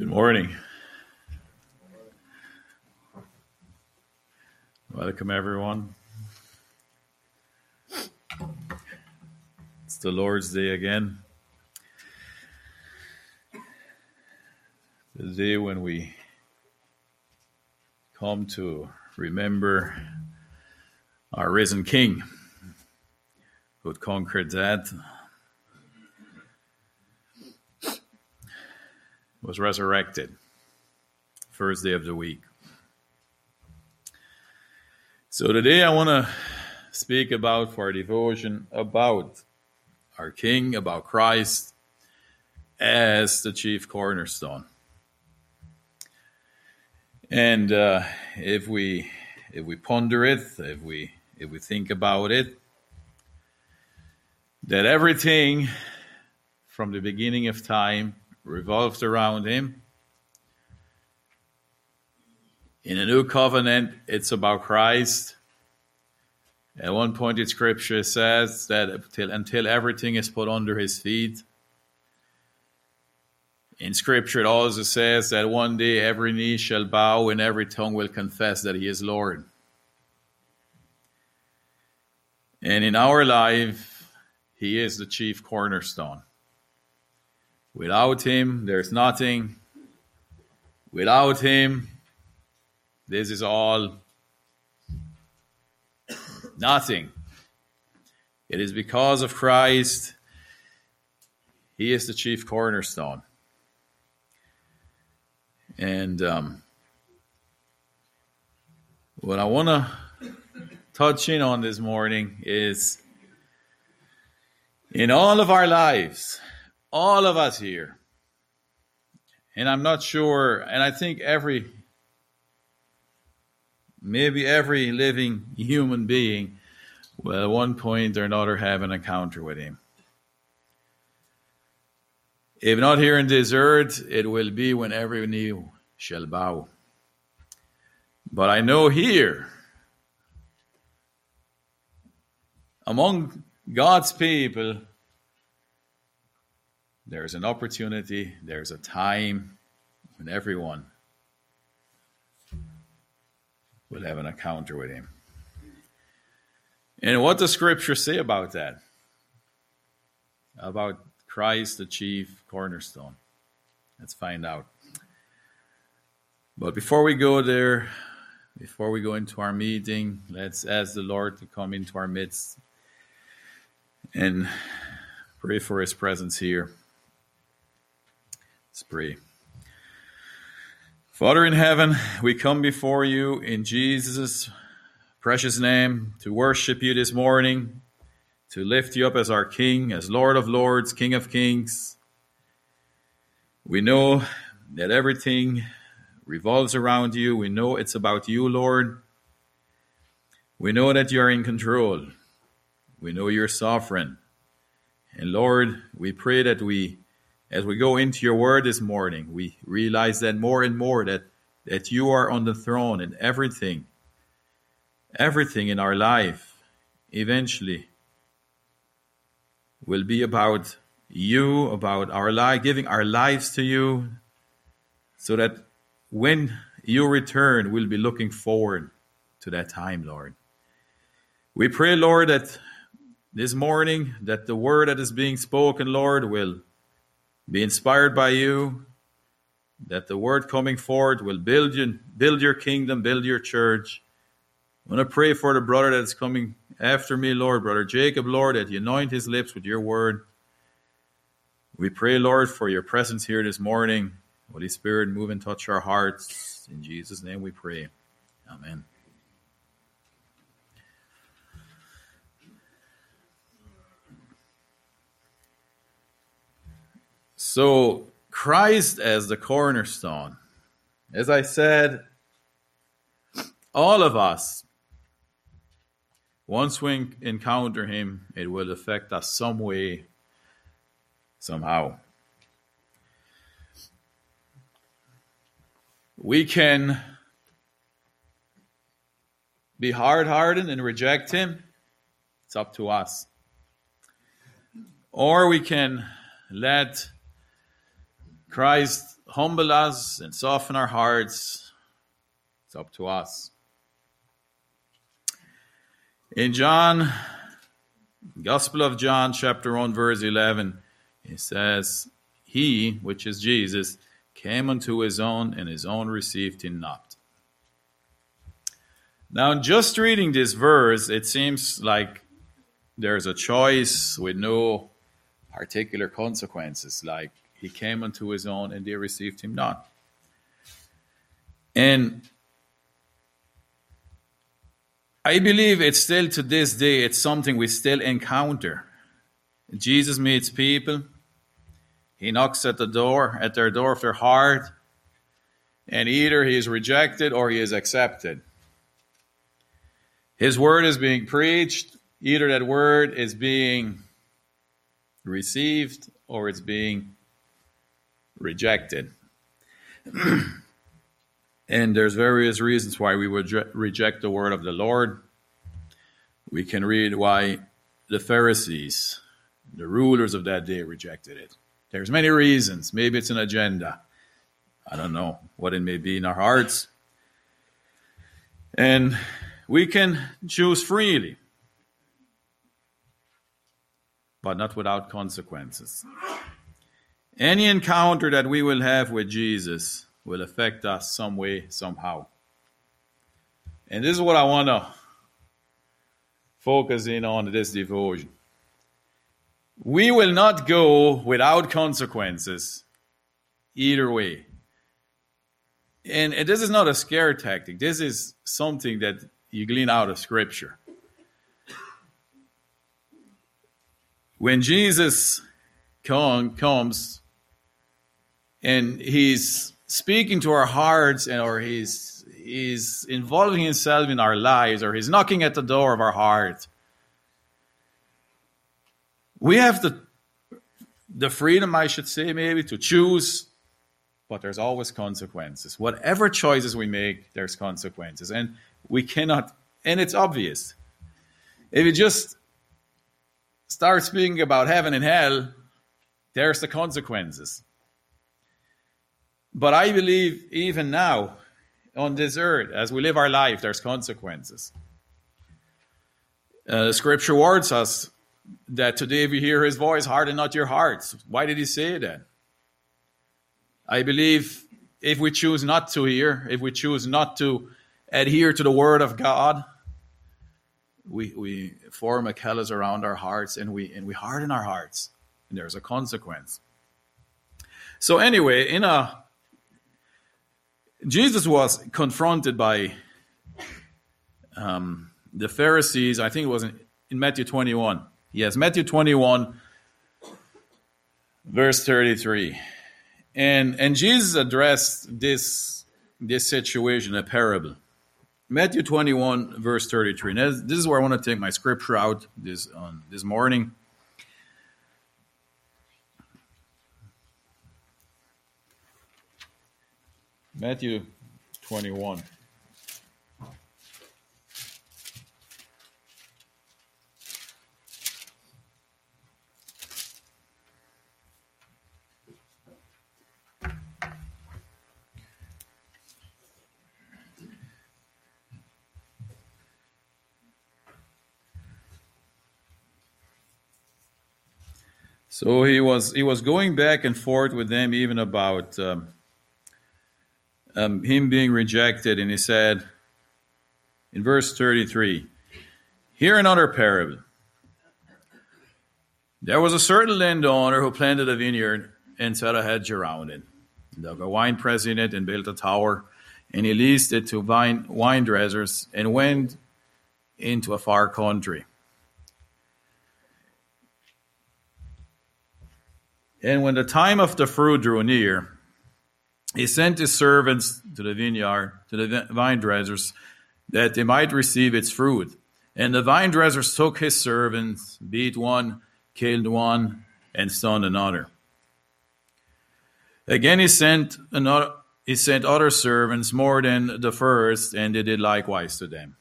Good morning. Welcome, everyone. It's the Lord's Day again. The day when we come to remember our risen King who conquered death, was resurrected, first day of the week. So today I want to speak about for our devotion about our King, about Christ as the chief cornerstone. And uh, if we if we ponder it, if we if we think about it, that everything from the beginning of time revolves around him. In a new covenant, it's about Christ. At one point in scripture says that until, until everything is put under his feet. In scripture, it also says that one day every knee shall bow and every tongue will confess that he is Lord. And in our life, he is the chief cornerstone. Without him, there's nothing. Without him, this is all nothing. It is because of Christ, he is the chief cornerstone. And um, what I want to touch in on this morning is in all of our lives, all of us here, and I'm not sure, and I think every, maybe every living human being will at one point or another have an encounter with Him. If not here in this earth, it will be when every knee shall bow. But I know here, among God's people, there's an opportunity, there's a time when everyone will have an encounter with Him. And what does Scripture say about that? About Christ, the chief cornerstone. Let's find out. But before we go there, before we go into our meeting, let's ask the Lord to come into our midst and pray for His presence here. Let's pray. Father in heaven, we come before you in Jesus' precious name to worship you this morning, to lift you up as our King, as Lord of Lords, King of Kings. We know that everything revolves around you. We know it's about you, Lord. We know that you are in control. We know you're sovereign. And Lord, we pray that we as we go into your word this morning, we realize that more and more that, that you are on the throne and everything, everything in our life eventually will be about you, about our life, giving our lives to you, so that when you return, we'll be looking forward to that time, Lord. We pray, Lord, that this morning, that the word that is being spoken, Lord, will be inspired by you, that the word coming forward will build you, build your kingdom, build your church. I want to pray for the brother that's coming after me, Lord, brother Jacob, Lord, that you anoint his lips with your word. We pray, Lord, for your presence here this morning. Holy Spirit, move and touch our hearts. In Jesus' name we pray. Amen. So, Christ as the cornerstone. As I said, all of us, once we encounter him, it will affect us some way, somehow. We can be hard hearted and reject him. It's up to us. Or we can let Christ humble us and soften our hearts. It's up to us. In John, Gospel of John, chapter 1, verse 11, it says, He, which is Jesus, came unto his own, and his own received him not. Now, just reading this verse, it seems like there's a choice with no particular consequences, like he came unto his own and they received him not. And I believe it's still to this day, it's something we still encounter. Jesus meets people, he knocks at the door, at their door of their heart, and either he is rejected or he is accepted. His word is being preached, either that word is being received or it's being rejected. and there's various reasons why we would reject the word of the Lord. We can read why the Pharisees, the rulers of that day, rejected it. There's many reasons. Maybe it's an agenda. I don't know what it may be in our hearts. And we can choose freely, but not without consequences. Any encounter that we will have with Jesus will affect us some way, somehow. And this is what I want to focus in on this devotion. We will not go without consequences either way. And this is not a scare tactic. This is something that you glean out of Scripture. When Jesus come, comes and he's speaking to our hearts and or he's he's involving himself in our lives or he's knocking at the door of our heart, we have the the freedom, I should say, maybe to choose but there's always consequences. Whatever choices we make, there's consequences. And we cannot, and it's obvious. If you just start speaking about heaven and hell, there's the consequences. But I believe even now, on this earth, as we live our life, there's consequences. Uh, scripture warns us that today, if you hear his voice, harden not your hearts. Why did he say that? I believe if we choose not to hear, if we choose not to adhere to the word of God, we, we form a callus around our hearts and we and we harden our hearts, and there's a consequence. So anyway, in a Jesus was confronted by um, the Pharisees. I think it was in, in Matthew 21. Yes, Matthew 21, verse 33. And and Jesus addressed this this situation a parable. Matthew 21 verse 33. Now, this is where I want to take my scripture out this on this morning. Matthew 21 So he was he was going back and forth with them even about um, um, him being rejected, and he said in verse thirty three, "Here another parable. There was a certain landowner who planted a vineyard and set a hedge around it, dug a wine press in it, and built a tower, and he leased it to vine wine dressers, and went into a far country." And when the time of the fruit drew near, he sent his servants to the vineyard, to the vine dressers, that they might receive its fruit. And the vine dressers took his servants, beat one, killed one, and stoned another. Again he sent another he sent other servants more than the first, and they did likewise to them.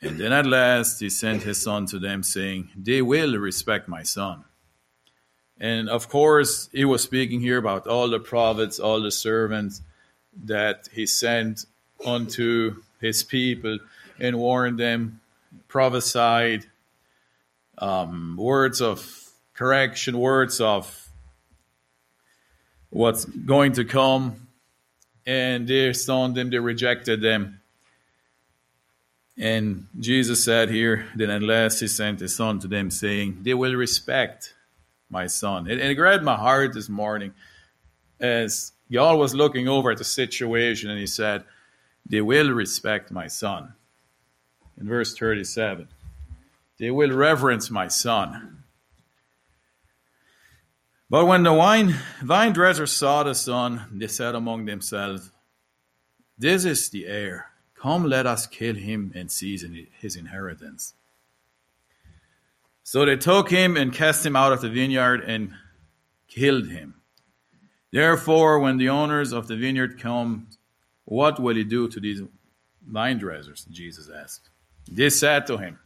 And then at last he sent his son to them, saying, They will respect my son. And of course, he was speaking here about all the prophets, all the servants that he sent unto his people and warned them, prophesied um, words of correction, words of what's going to come. And they stoned them, they rejected them. And Jesus said here, then at last he sent his son to them, saying, They will respect my son. And it grabbed my heart this morning as God was looking over at the situation and he said, They will respect my son. In verse 37, they will reverence my son. But when the wine, vine dressers saw the son, they said among themselves, This is the heir. Come, let us kill him and seize his inheritance. So they took him and cast him out of the vineyard and killed him. Therefore, when the owners of the vineyard come, what will he do to these vine dressers? Jesus asked. They said to him,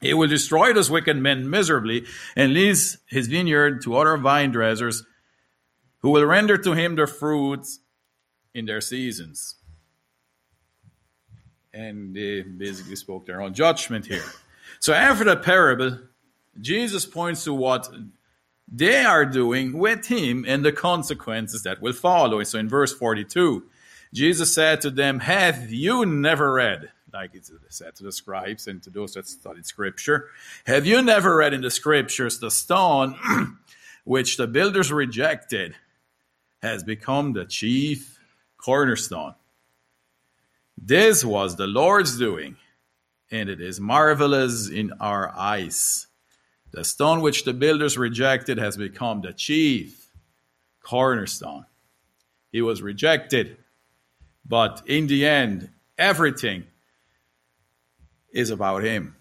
He will destroy those wicked men miserably and lease his vineyard to other vine dressers who will render to him their fruits in their seasons. And they basically spoke their own judgment here. So after the parable, Jesus points to what they are doing with him and the consequences that will follow. So in verse 42, Jesus said to them, Have you never read, like it said to the scribes and to those that studied scripture, have you never read in the scriptures the stone which the builders rejected has become the chief cornerstone? This was the Lord's doing, and it is marvelous in our eyes. The stone which the builders rejected has become the chief cornerstone. He was rejected, but in the end, everything is about him.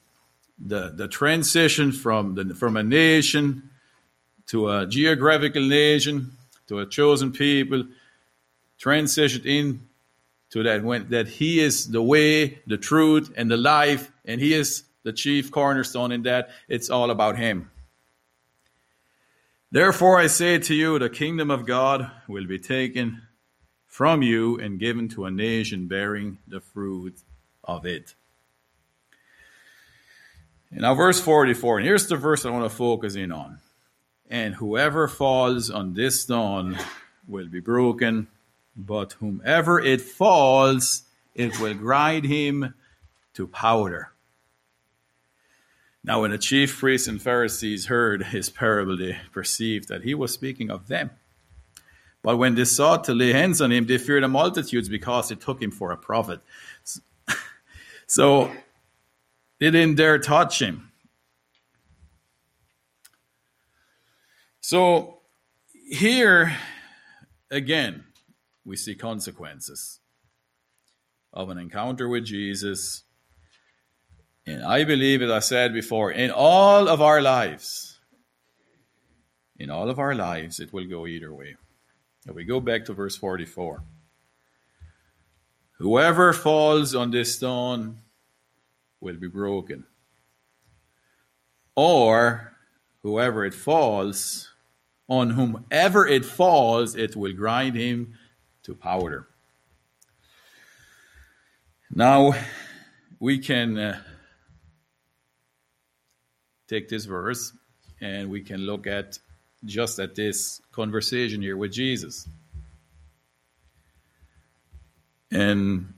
The, the transition from, the, from a nation to a geographical nation to a chosen people transitioned in to that when that he is the way, the truth, and the life, and he is the chief cornerstone in that. It's all about him. Therefore, I say to you, the kingdom of God will be taken from you and given to a nation bearing the fruit of it. Now, verse 44, and here's the verse I want to focus in on. And whoever falls on this stone will be broken, but whomever it falls, it will grind him to powder. Now, when the chief priests and Pharisees heard his parable, they perceived that he was speaking of them. But when they sought to lay hands on him, they feared the multitudes because they took him for a prophet. So they didn't dare touch him. So here, again, we see consequences of an encounter with Jesus and I believe, as I said before, in all of our lives, in all of our lives, it will go either way. If we go back to verse 44. Whoever falls on this stone will be broken. Or whoever it falls, on whomever it falls, it will grind him to powder. Now, we can uh, take this verse and we can look at just at this conversation here with Jesus. And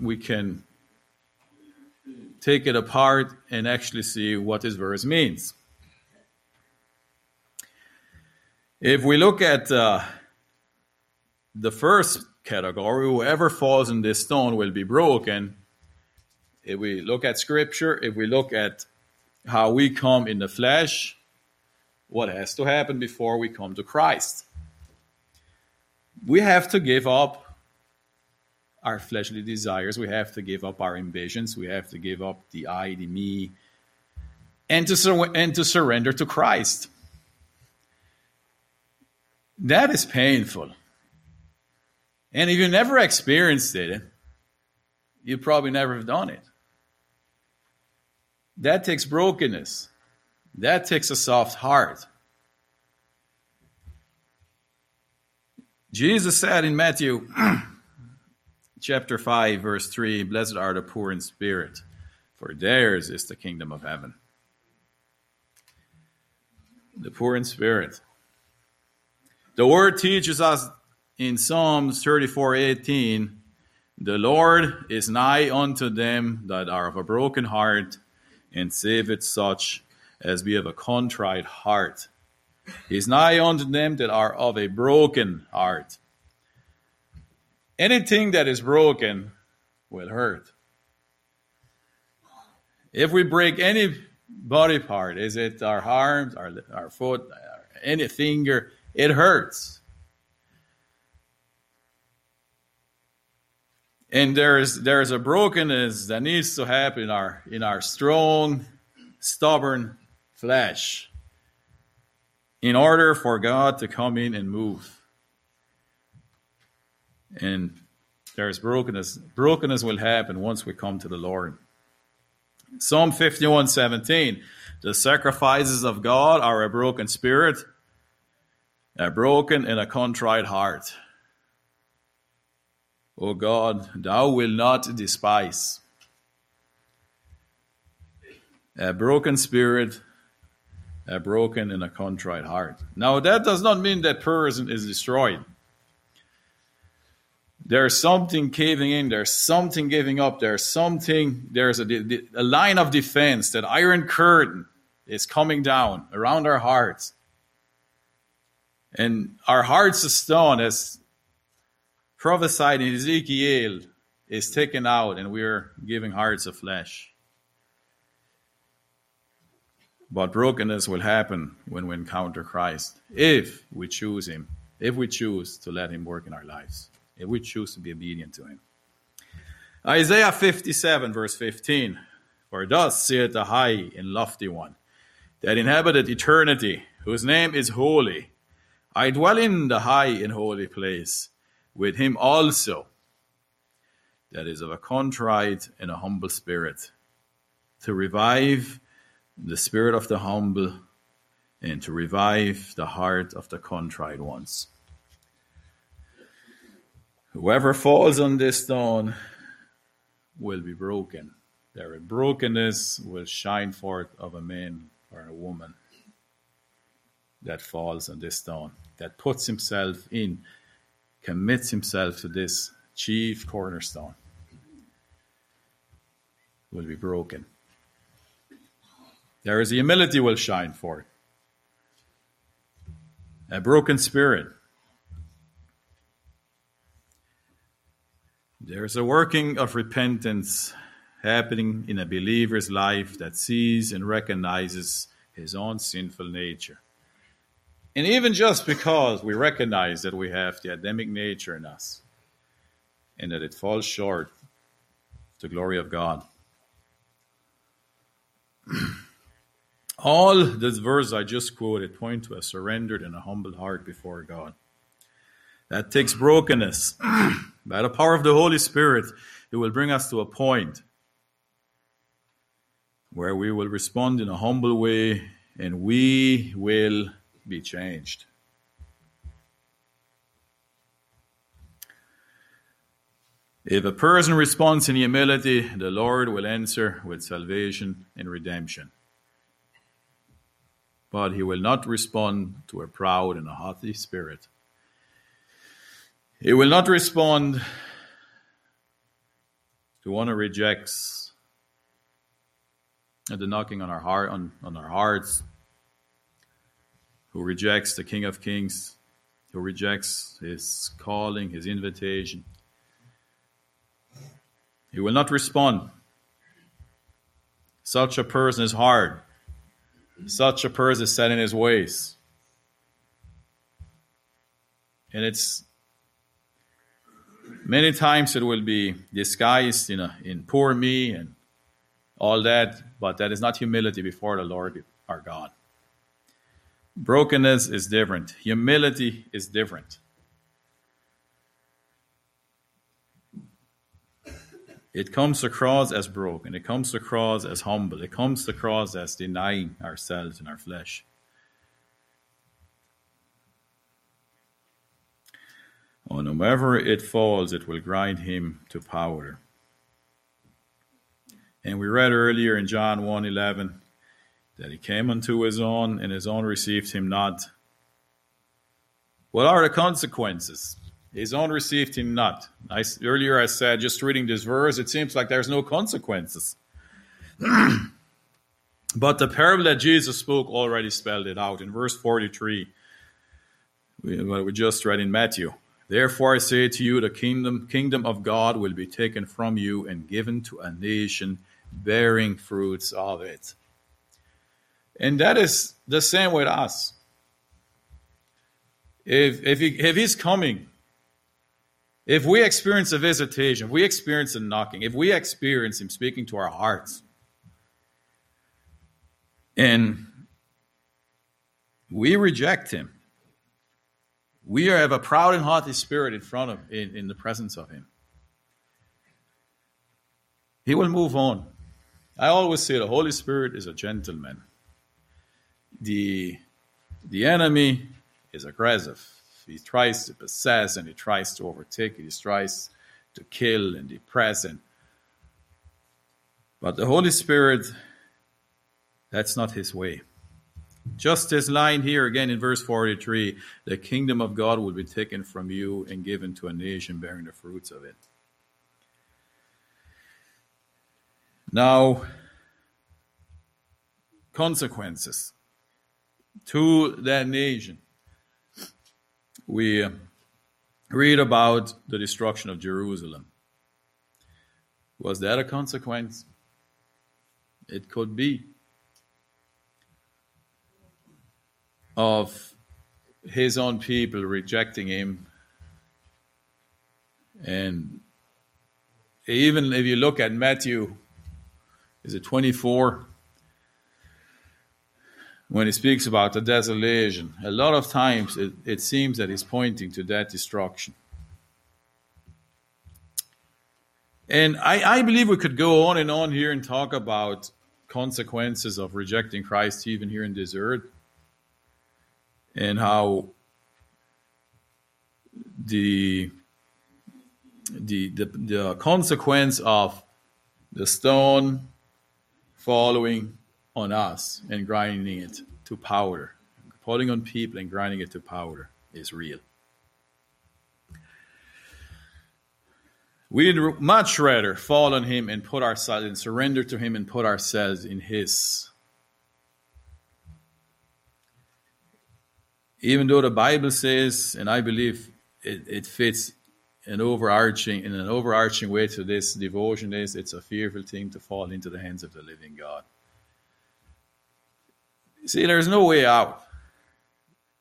we can take it apart and actually see what this verse means. If we look at uh, the first category, whoever falls in this stone will be broken. If we look at scripture, if we look at how we come in the flesh, what has to happen before we come to Christ. We have to give up our fleshly desires, we have to give up our ambitions, we have to give up the I, the me, and to, sur- and to surrender to Christ. That is painful. And if you never experienced it, you probably never have done it. That takes brokenness. That takes a soft heart. Jesus said in Matthew chapter 5, verse 3 Blessed are the poor in spirit, for theirs is the kingdom of heaven. The poor in spirit. The word teaches us in Psalms 34 18 The Lord is nigh unto them that are of a broken heart, and save it such as be of a contrite heart. He is nigh unto them that are of a broken heart. Anything that is broken will hurt. If we break any body part, is it our arms, our, our foot, any finger, it hurts. And there's there's a brokenness that needs to happen in our in our strong, stubborn flesh in order for God to come in and move. And there's brokenness. Brokenness will happen once we come to the Lord. Psalm 51 17. The sacrifices of God are a broken spirit, a broken and a contrite heart. O God, thou wilt not despise. A broken spirit, a broken and a contrite heart. Now, that does not mean that person is destroyed. There's something caving in, there's something giving up, there's something, there's a, a line of defense, that iron curtain is coming down around our hearts. And our hearts of stone, as prophesied in Ezekiel, is taken out, and we're giving hearts of flesh. But brokenness will happen when we encounter Christ, if we choose Him, if we choose to let Him work in our lives, if we choose to be obedient to Him. Isaiah 57, verse 15 For thus saith the high and lofty one, that inhabited eternity, whose name is holy. I dwell in the high and holy place, with him also, that is of a contrite and a humble spirit, to revive the spirit of the humble, and to revive the heart of the contrite ones. Whoever falls on this stone will be broken. Their brokenness will shine forth of a man or a woman that falls on this stone, that puts himself in, commits himself to this chief cornerstone, will be broken. There is humility will shine forth. A broken spirit. There's a working of repentance happening in a believer's life that sees and recognizes his own sinful nature. And even just because we recognize that we have the Adamic nature in us and that it falls short of the glory of God. All this verse I just quoted point to a surrendered and a humble heart before God. That takes brokenness. By the power of the Holy Spirit, it will bring us to a point where we will respond in a humble way and we will be changed. If a person responds in humility, the Lord will answer with salvation and redemption but he will not respond to a proud and a haughty spirit. He will not respond to one who rejects and the knocking on our heart on, on our hearts, who rejects the King of Kings, who rejects his calling, his invitation. He will not respond. Such a person is hard such a person is set in his ways. And it's many times it will be disguised in, a, in poor me and all that, but that is not humility before the Lord our God. Brokenness is different, humility is different. It comes across as broken. It comes across as humble. It comes across as denying ourselves and our flesh. Oh, On whomever it falls, it will grind him to powder. And we read earlier in John 1:11 that he came unto his own, and his own received him not. What are the consequences? His own received him not. I, earlier I said, just reading this verse, it seems like there's no consequences. but the parable that Jesus spoke already spelled it out. In verse 43, we, what we just read in Matthew. Therefore I say to you, the kingdom, kingdom of God will be taken from you and given to a nation bearing fruits of it. And that is the same with us. If, if, he, if he's coming, if we experience a visitation, if we experience a knocking, if we experience him speaking to our hearts, and we reject him, we have a proud and haughty spirit in front of in, in the presence of him. He will move on. I always say the Holy Spirit is a gentleman. The the enemy is aggressive. He tries to possess and he tries to overtake. He tries to kill and depress and but the Holy Spirit that's not his way. Just this line here again in verse 43 the kingdom of God will be taken from you and given to a nation bearing the fruits of it. Now, consequences to that nation. We uh, read about the destruction of Jerusalem. Was that a consequence? It could be. of his own people rejecting him. And even if you look at Matthew, is it 24? When he speaks about the desolation, a lot of times it, it seems that he's pointing to that destruction. And I, I believe we could go on and on here and talk about consequences of rejecting Christ even here in this earth and how the the, the, the consequence of the stone following on us and grinding it to powder, falling on people and grinding it to powder is real. We'd much rather fall on Him and put ourselves and surrender to Him and put ourselves in His even though the Bible says, and I believe it, it fits an overarching in an overarching way to this devotion is it's a fearful thing to fall into the hands of the living God. See, there's no way out.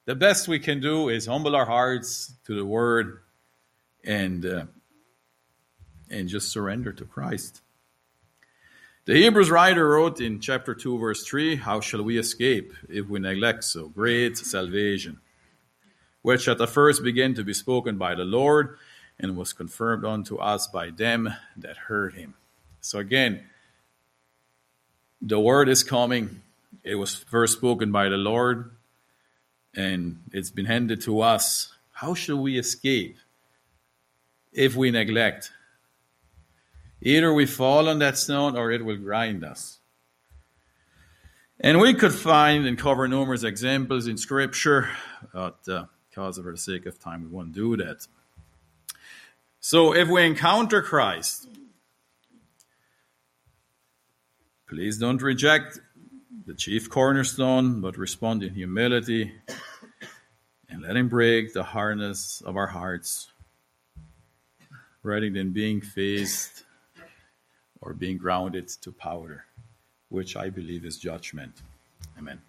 The best we can do is humble our hearts to the Word and uh, and just surrender to Christ. The Hebrews writer wrote in chapter 2, verse 3 How shall we escape if we neglect so great salvation, which at the first began to be spoken by the Lord and was confirmed unto us by them that heard him? So again, the word is coming. It was first spoken by the Lord and it's been handed to us. How shall we escape if we neglect Either we fall on that stone or it will grind us. And we could find and cover numerous examples in Scripture, but uh, because of the sake of time, we won't do that. So if we encounter Christ, please don't reject the chief cornerstone, but respond in humility and let Him break the harness of our hearts rather than being faced or being grounded to powder, which I believe is judgment. Amen.